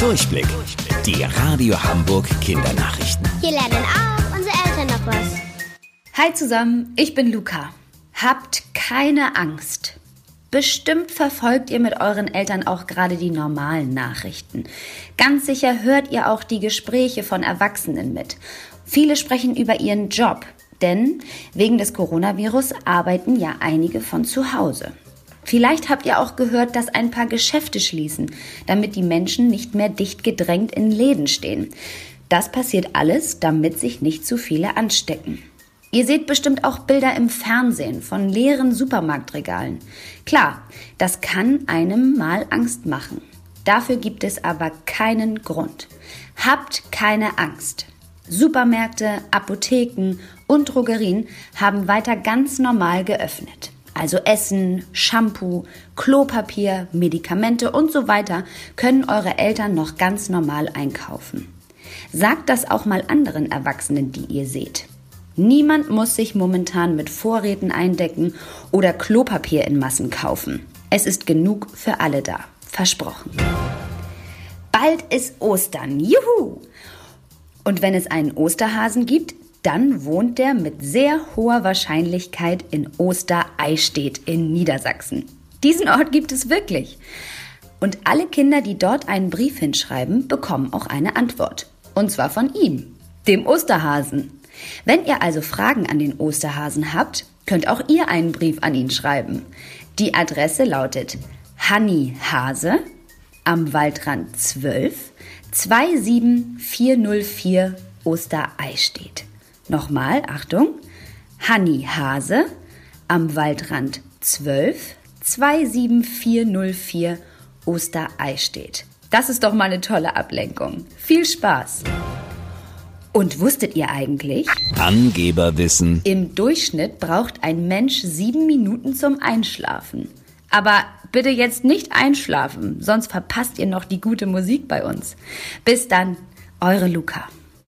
Durchblick. Die Radio Hamburg Kindernachrichten. Hier lernen auch unsere Eltern noch was. Hi zusammen, ich bin Luca. Habt keine Angst. Bestimmt verfolgt ihr mit euren Eltern auch gerade die normalen Nachrichten. Ganz sicher hört ihr auch die Gespräche von Erwachsenen mit. Viele sprechen über ihren Job, denn wegen des Coronavirus arbeiten ja einige von zu Hause. Vielleicht habt ihr auch gehört, dass ein paar Geschäfte schließen, damit die Menschen nicht mehr dicht gedrängt in Läden stehen. Das passiert alles, damit sich nicht zu viele anstecken. Ihr seht bestimmt auch Bilder im Fernsehen von leeren Supermarktregalen. Klar, das kann einem mal Angst machen. Dafür gibt es aber keinen Grund. Habt keine Angst. Supermärkte, Apotheken und Drogerien haben weiter ganz normal geöffnet. Also Essen, Shampoo, Klopapier, Medikamente und so weiter können eure Eltern noch ganz normal einkaufen. Sagt das auch mal anderen Erwachsenen, die ihr seht. Niemand muss sich momentan mit Vorräten eindecken oder Klopapier in Massen kaufen. Es ist genug für alle da. Versprochen. Bald ist Ostern. Juhu! Und wenn es einen Osterhasen gibt, dann wohnt der mit sehr hoher Wahrscheinlichkeit in Ostereistedt in Niedersachsen. Diesen Ort gibt es wirklich. Und alle Kinder, die dort einen Brief hinschreiben, bekommen auch eine Antwort. Und zwar von ihm, dem Osterhasen. Wenn ihr also Fragen an den Osterhasen habt, könnt auch ihr einen Brief an ihn schreiben. Die Adresse lautet Hanni Hase am Waldrand 12 27404 Ostereistedt. Nochmal, Achtung, Hanni Hase am Waldrand 12 27404 Ostereistedt. Das ist doch mal eine tolle Ablenkung. Viel Spaß! Und wusstet ihr eigentlich? Angeberwissen. Im Durchschnitt braucht ein Mensch sieben Minuten zum Einschlafen. Aber bitte jetzt nicht einschlafen, sonst verpasst ihr noch die gute Musik bei uns. Bis dann, eure Luca.